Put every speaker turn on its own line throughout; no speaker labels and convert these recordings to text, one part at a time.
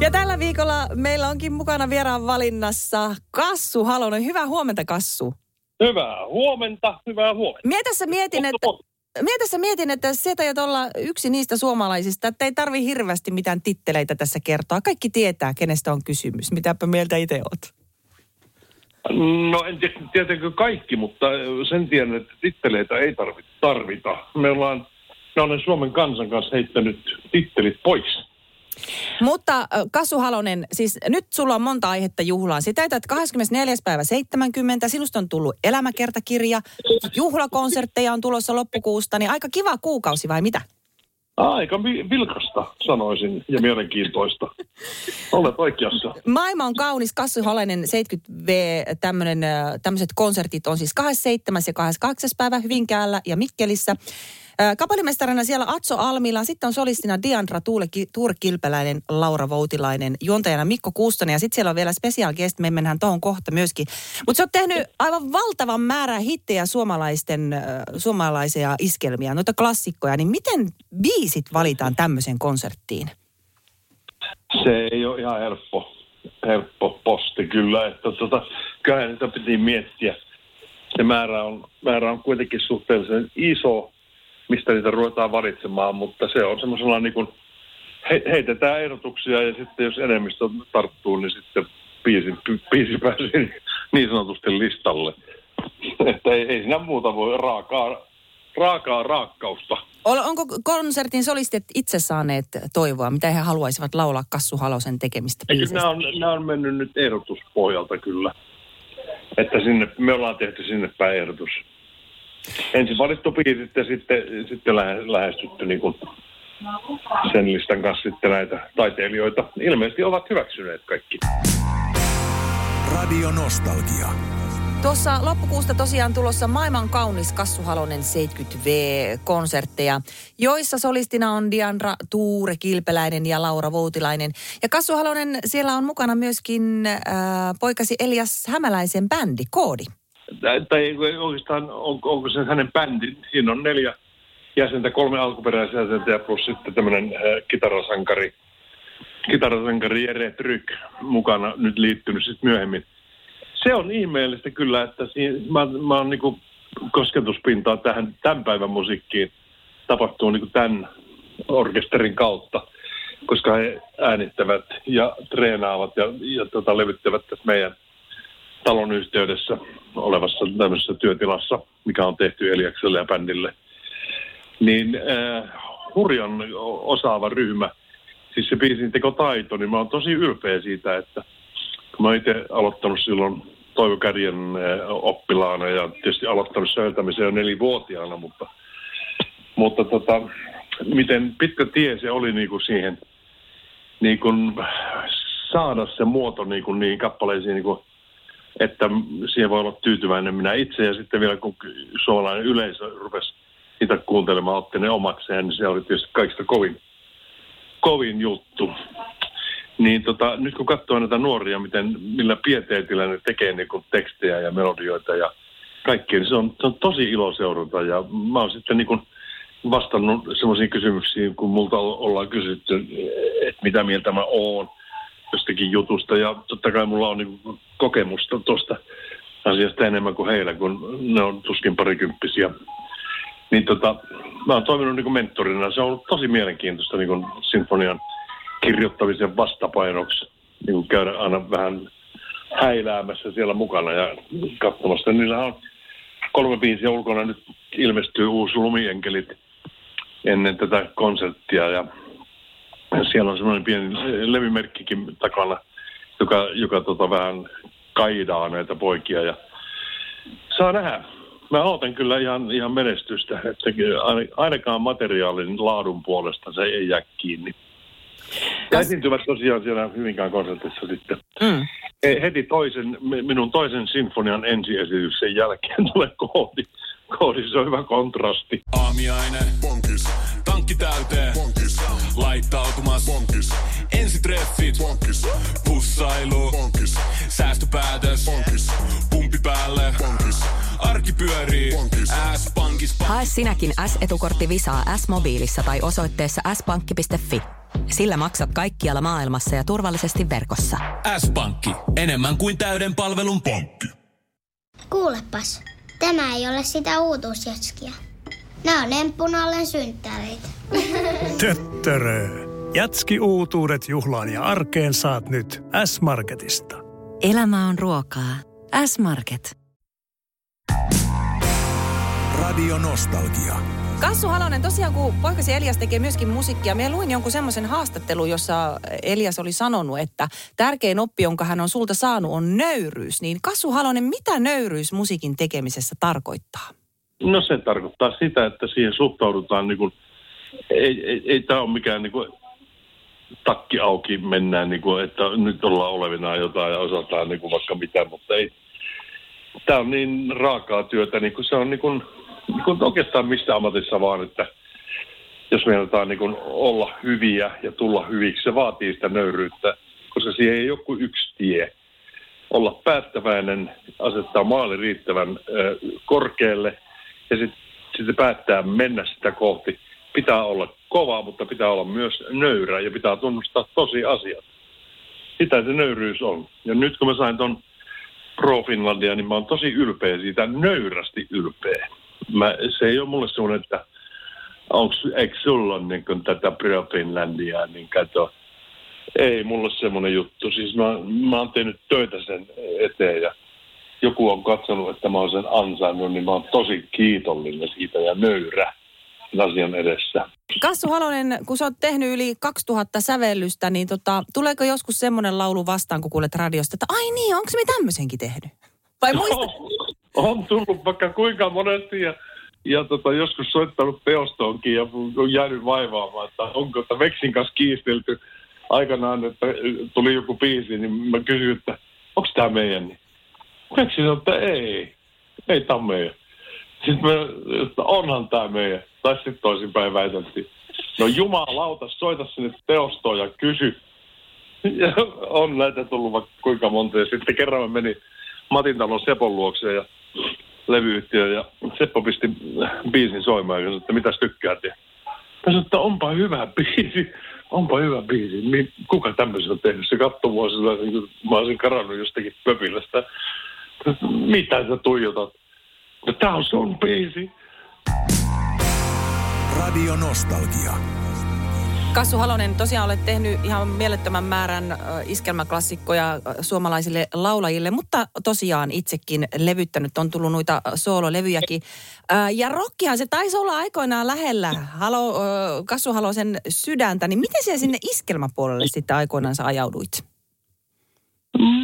Ja tällä viikolla meillä onkin mukana vieraan valinnassa Kassu Halonen. Hyvää huomenta Kassu.
Hyvää huomenta, hyvää huomenta.
Mie tässä mietin, että, mie tässä mietin, että sä taidat olla yksi niistä suomalaisista, että ei tarvi hirveästi mitään titteleitä tässä kertoa. Kaikki tietää, kenestä on kysymys. Mitäpä mieltä itse oot?
No en tiedä tietenkö kaikki, mutta sen tiedän, että titteleitä ei tarvita. tarvita. Me ollaan, mä olen Suomen kansan kanssa heittänyt tittelit pois.
Mutta Kassu Halonen, siis nyt sulla on monta aihetta juhlaan. Sitä että 24. päivä 70, sinusta on tullut elämäkertakirja, juhlakonsertteja on tulossa loppukuusta, niin aika kiva kuukausi vai mitä?
Aika vi- vilkasta, sanoisin, ja mielenkiintoista. Olet oikeassa.
Maailma on kaunis, Kassu Halonen 70V, tämmönen, äh, tämmöiset konsertit on siis 27. ja 28. päivä Hyvinkäällä ja Mikkelissä. Kapellimestarina siellä Atso Almila, sitten on solistina Diandra Tuule, Tuure Kilpeläinen, Laura Voutilainen, juontajana Mikko Kuustonen ja sitten siellä on vielä special guest, me mennään tuohon kohta myöskin. Mutta sä oot tehnyt aivan valtavan määrän hittejä suomalaisten, suomalaisia iskelmiä, noita klassikkoja, niin miten biisit valitaan tämmöiseen konserttiin?
Se ei ole ihan helppo, helppo posti kyllä, että tota, kyllä niitä piti miettiä. Se määrä on, määrä on kuitenkin suhteellisen iso, mistä niitä ruvetaan valitsemaan, mutta se on semmoisella niin kuin, he, heitetään ehdotuksia ja sitten jos enemmistö tarttuu, niin sitten biisi, biisi pääsee niin sanotusti listalle. Että ei, ei siinä muuta voi raakaa, raakaa raakkausta.
Onko konsertin solistit itse saaneet toivoa, mitä he haluaisivat laulaa Kassu Halosen tekemistä
Eikö
biiseistä?
nämä on, nämä on mennyt nyt ehdotuspohjalta kyllä. Että sinne, me ollaan tehty sinne päin ehdotus. Ensin valittu biisit ja sitten, sitten lähe- lähestytty niin kuin sen listan kanssa sitten näitä taiteilijoita. Ilmeisesti ovat hyväksyneet kaikki.
Radio Nostalgia.
Tuossa loppukuusta tosiaan tulossa maailman kaunis Kassu Halonen 70V-konsertteja, joissa solistina on Diandra Tuure Kilpeläinen ja Laura Voutilainen. Ja Kassu Halonen, siellä on mukana myöskin äh, poikasi Elias Hämäläisen bändi, Koodi.
Tai, tai oikeastaan on, onko se hänen bändi? Siinä on neljä jäsentä, kolme alkuperäisjäsentä ja plus sitten tämmöinen äh, kitarasankari, kitarasankari Jere Tryk mukana nyt liittynyt sitten myöhemmin. Se on ihmeellistä kyllä, että siinä, mä, mä oon niinku kosketuspintaa tähän tämän päivän musiikkiin tapahtuu niinku tämän orkesterin kautta, koska he äänittävät ja treenaavat ja, ja tota, levyttävät tässä meidän talon yhteydessä olevassa tämmöisessä työtilassa, mikä on tehty Eliakselle ja bändille. Niin äh, hurjan osaava ryhmä, siis se biisin tekotaito, niin mä oon tosi ylpeä siitä, että kun mä itse aloittanut silloin Toivo Kärjen äh, oppilaana ja tietysti aloittanut säveltämisen jo nelivuotiaana, mutta, mutta tota, miten pitkä tie se oli niin kuin siihen niin kuin saada se muoto niin kuin niihin kappaleisiin niin kuin että siihen voi olla tyytyväinen minä itse. Ja sitten vielä kun suomalainen yleisö rupesi niitä kuuntelemaan, otti ne omakseen, niin se oli tietysti kaikista kovin, kovin juttu. Niin tota, nyt kun katsoo näitä nuoria, miten, millä pieteetillä ne tekee niin kuin tekstejä ja melodioita ja kaikkea, niin se on, se on tosi ilo seurata. Ja mä oon sitten niin kuin vastannut semmoisiin kysymyksiin, kun multa ollaan kysytty, että mitä mieltä mä oon jostakin jutusta. Ja totta kai mulla on niin kokemusta tuosta asiasta enemmän kuin heillä, kun ne on tuskin parikymppisiä. Niin tota, mä oon toiminut niin mentorina. Se on ollut tosi mielenkiintoista niin sinfonian kirjoittamisen vastapainoksi niin käydä aina vähän häiläämässä siellä mukana ja katsomassa. Niillä on kolme biisiä ulkona. Nyt ilmestyy uusi Lumienkelit ennen tätä konserttia ja siellä on semmoinen pieni levymerkkikin takana, joka, joka tota vähän kaidaa näitä poikia ja saa nähdä. Mä ootan kyllä ihan, ihan menestystä, että ainakaan materiaalin laadun puolesta se ei jää kiinni. Ja esiintyvät tosiaan siellä Hyvinkään konsertissa sitten.
Mm.
He- heti toisen, mi- minun toisen sinfonian ensiesityksen jälkeen tulee koodi. Koodi, se on hyvä kontrasti.
Aamiainen. Bonkis. Tankki täyteen. Bonkis. Laittautumas. Bonkis. Ensitreffit. Bonkis. Pussailu. Bonkis. Säästöpäätös. Bonkis. Pumpi päälle. Bonkis. Arki pyörii. Bonkis. S-pankis.
Hae sinäkin S-etukortti Visaa S-mobiilissa tai osoitteessa s-pankki.fi. Sillä maksat kaikkialla maailmassa ja turvallisesti verkossa.
S-pankki. Enemmän kuin täyden palvelun pankki.
Kuulepas, tämä ei ole sitä uutuusjatskia. Nämä on emppunallen synttäreitä.
Töttörö. Jatski uutuudet juhlaan ja arkeen saat nyt S-Marketista.
Elämä on ruokaa. S-Market.
Radio Nostalgia.
Kassu Halonen, tosiaan kun poikasi Elias tekee myöskin musiikkia, minä luin jonkun semmoisen haastattelun, jossa Elias oli sanonut, että tärkein oppi, jonka hän on sulta saanut, on nöyryys. Niin Kassu Halonen, mitä nöyryys musiikin tekemisessä tarkoittaa?
No se tarkoittaa sitä, että siihen suhtaudutaan niin kuin, ei, ei, ei tämä ole mikään niin kuin, takki auki mennään, niin kuin, että nyt ollaan olevina jotain ja osataan niin kuin, vaikka mitä, mutta ei. Tämä on niin raakaa työtä, niin kuin se on niin kuin, niin kuin oikeastaan mistä ammatissa vaan, että jos meinataan niin kuin olla hyviä ja tulla hyviksi, se vaatii sitä nöyryyttä, koska siihen ei kuin yksi tie. Olla päättäväinen, asettaa maali riittävän ö, korkealle ja sitten sit päättää mennä sitä kohti. Pitää olla kova, mutta pitää olla myös nöyrä ja pitää tunnustaa tosi asiat. Sitä se nöyryys on. Ja nyt kun mä sain ton Pro Finlandia, niin mä oon tosi ylpeä siitä, nöyrästi ylpeä. Mä, se ei ole mulle semmoinen, että onks, eikö sulla ole niin tätä Pro Finlandia, niin kato. Ei mulle semmoinen juttu. Siis mä, mä oon tehnyt töitä sen eteen ja joku on katsonut, että mä oon sen ansainnut, niin mä oon tosi kiitollinen siitä ja nöyrä sen asian edessä.
Kassu Halonen, kun sä oot tehnyt yli 2000 sävellystä, niin tota, tuleeko joskus semmoinen laulu vastaan, kun kuulet radiosta, että ai niin, onko me tämmöisenkin tehnyt? Vai muista?
on tullut vaikka kuinka monesti ja, ja tota, joskus soittanut teostoonkin ja on jäänyt vaivaamaan, että onko että Veksin kanssa kiistelty aikanaan, että tuli joku biisi, niin mä kysyin, että onko tämä meidän? Niin Veksi sanoi, että ei, ei tämä meidän. Sitten mä, että onhan tämä meidän. Tai sitten toisinpäin väiteltiin. No jumalauta, soita sinne teostoon ja kysy. Ja on näitä tullut vaikka kuinka monta. Ja sitten kerran mä menin Matin talon Sepon luokse ja levyyhtiö ja Seppo pisti biisin soimaan ja sanoi, että mitäs tykkäät. Ja mä sanoin, että onpa hyvä biisi, onpa hyvä biisi. Kuka tämmöisen on tehnyt? Se katsoi mua sillä niin mä olisin karannut jostakin pöpilästä. Mitä sä tuijotat? No, tää on sun biisi.
Radio Nostalgia.
Kassu Halonen, tosiaan olet tehnyt ihan mielettömän määrän iskelmäklassikkoja suomalaisille laulajille, mutta tosiaan itsekin levyttänyt, on tullut noita soololevyjäkin. Ja rockihan se taisi olla aikoinaan lähellä Halo, Kassu Halosen sydäntä, niin miten siellä sinne iskelmäpuolelle sitten aikoinaan sä ajauduit?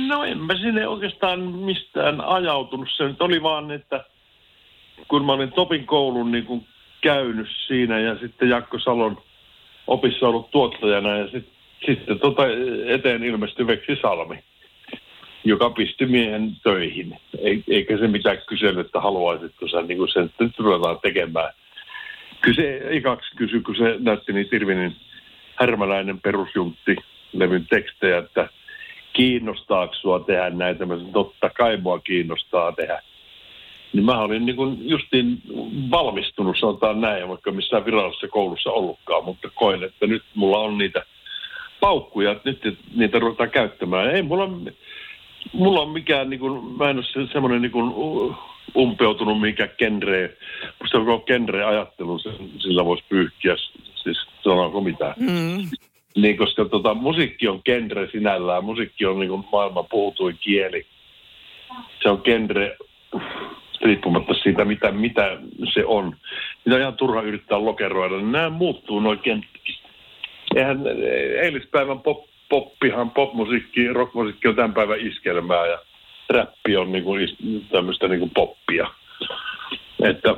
No en mä sinne oikeastaan mistään ajautunut. Se nyt oli vaan, että kun mä olin Topin koulun niin kuin käynyt siinä ja sitten Jakko Salon opissa ollut tuottajana ja sit, sitten tota eteen ilmestyi Veksi Salmi, joka pisti miehen töihin. Ei, eikä se mitään kysellyt, että haluaisitko sä niin kuin sen, nyt ruvetaan tekemään. Kyllä se ikaksi kysyi, kun se näytti niin Irvinin härmäläinen perusjuntti levyn tekstejä, että kiinnostaako sua tehdä näitä? Mä sanoin, totta kai mua kiinnostaa tehdä. Niin mä olin niin kuin justiin valmistunut, sanotaan näin, vaikka missään virallisessa koulussa ollutkaan, mutta koin, että nyt mulla on niitä paukkuja, että nyt niitä ruvetaan käyttämään. Ei mulla, mulla on mikään, niin kuin, mä en ole se, semmoinen niin kuin umpeutunut mikä genre, musta koko genre-ajattelu, sillä voisi pyyhkiä, siis sanoako mitään.
Mm.
Niin, koska tota, musiikki on genre sinällään, musiikki on niin kuin maailman puhutuin kieli. Se on genre riippumatta siitä, mitä, mitä se on. Mitä on ihan turha yrittää lokeroida. Nämä muuttuu kenttikin. Eihän eilispäivän pop, poppihan, popmusiikki, rockmusiikki on tämän päivän iskelmää ja räppi on niin kuin tämmöistä niin kuin poppia. Että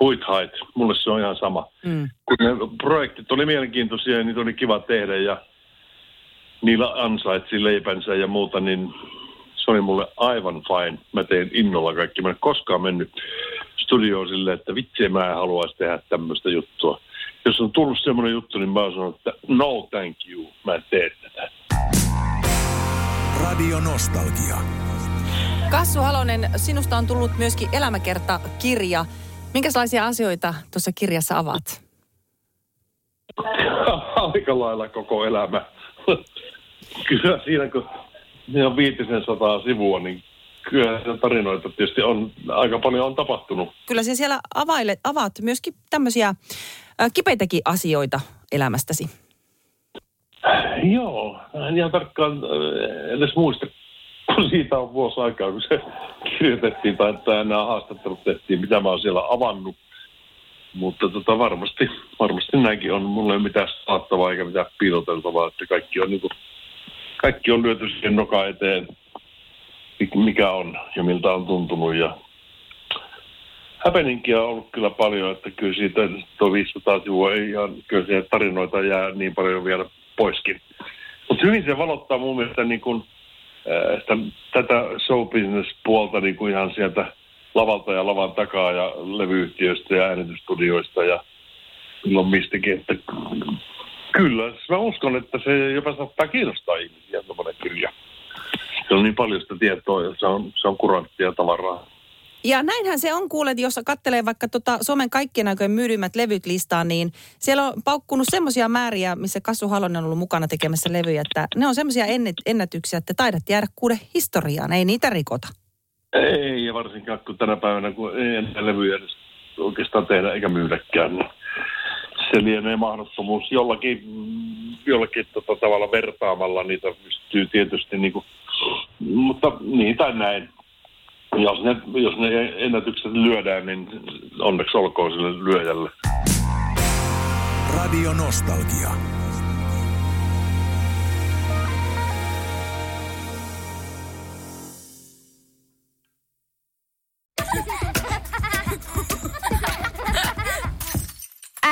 huit hait, mulle se on ihan sama.
Mm.
Kun ne projektit oli mielenkiintoisia ja niitä oli kiva tehdä ja niillä ansaitsi leipänsä ja muuta, niin se oli mulle aivan fine. Mä tein innolla kaikki. Mä en koskaan mennyt studioon silleen, että vitsi, mä en haluaisi tehdä tämmöistä juttua. Jos on tullut semmoinen juttu, niin mä oon sanonut, että no thank you, mä en tee tätä.
Radio Nostalgia.
Kassu Halonen, sinusta on tullut myöskin elämäkerta-kirja. Minkälaisia asioita tuossa kirjassa avaat?
Aika lailla koko elämä. Kyllä siinä, kun siinä on viitisen sataa sivua, niin kyllä siinä tarinoita tietysti on, aika paljon on tapahtunut.
Kyllä sinä siellä availet, avaat myöskin tämmöisiä äh, kipeitäkin asioita elämästäsi.
Joo, en ihan tarkkaan äh, edes muista, kun siitä on vuosi aikaa, kun se kirjoitettiin tai että nämä haastattelut tehtiin, mitä mä oon siellä avannut. Mutta tota, varmasti, varmasti näinkin on. Mulla ei ole mitään saattavaa eikä mitään piiloteltavaa, että kaikki on, niin kuin, kaikki on lyöty siihen noka eteen, mikä on ja miltä on tuntunut. Ja häpeninkiä on ollut kyllä paljon, että kyllä siitä tuo 500 sivua ei ihan, kyllä siellä tarinoita jää niin paljon vielä poiskin. Mutta hyvin se valottaa mun mielestä niin kuin, äh, sitä, tätä show business puolta niin kuin ihan sieltä lavalta ja lavan takaa ja levyyhtiöistä ja äänitystudioista ja milloin mistäkin, että kyllä, mä uskon, että se jopa saattaa kiinnostaa ihmisiä tuommoinen kirja. Se on niin paljon sitä tietoa ja se on, se on kuranttia tavaraa.
Ja näinhän se on, kuulet, jos katselee vaikka tota somen kaikkien aikojen myydymmät levyt listaa, niin siellä on paukkunut semmoisia määriä, missä Kassu Halonen on ollut mukana tekemässä levyjä, että ne on semmoisia ennätyksiä, että taidat jäädä kuude historiaan, ei niitä rikota.
Ei, ja varsinkaan kun tänä päivänä, kun ei enää levyjä edes oikeastaan tehdä eikä myydäkään, niin se lienee mahdottomuus jollakin, jollakin tota, tavalla vertaamalla niitä pystyy tietysti niin kuin, mutta niin tai näin. Jos ne, jos ne ennätykset lyödään, niin onneksi olkoon sille lyöjälle.
Radio Nostalgia.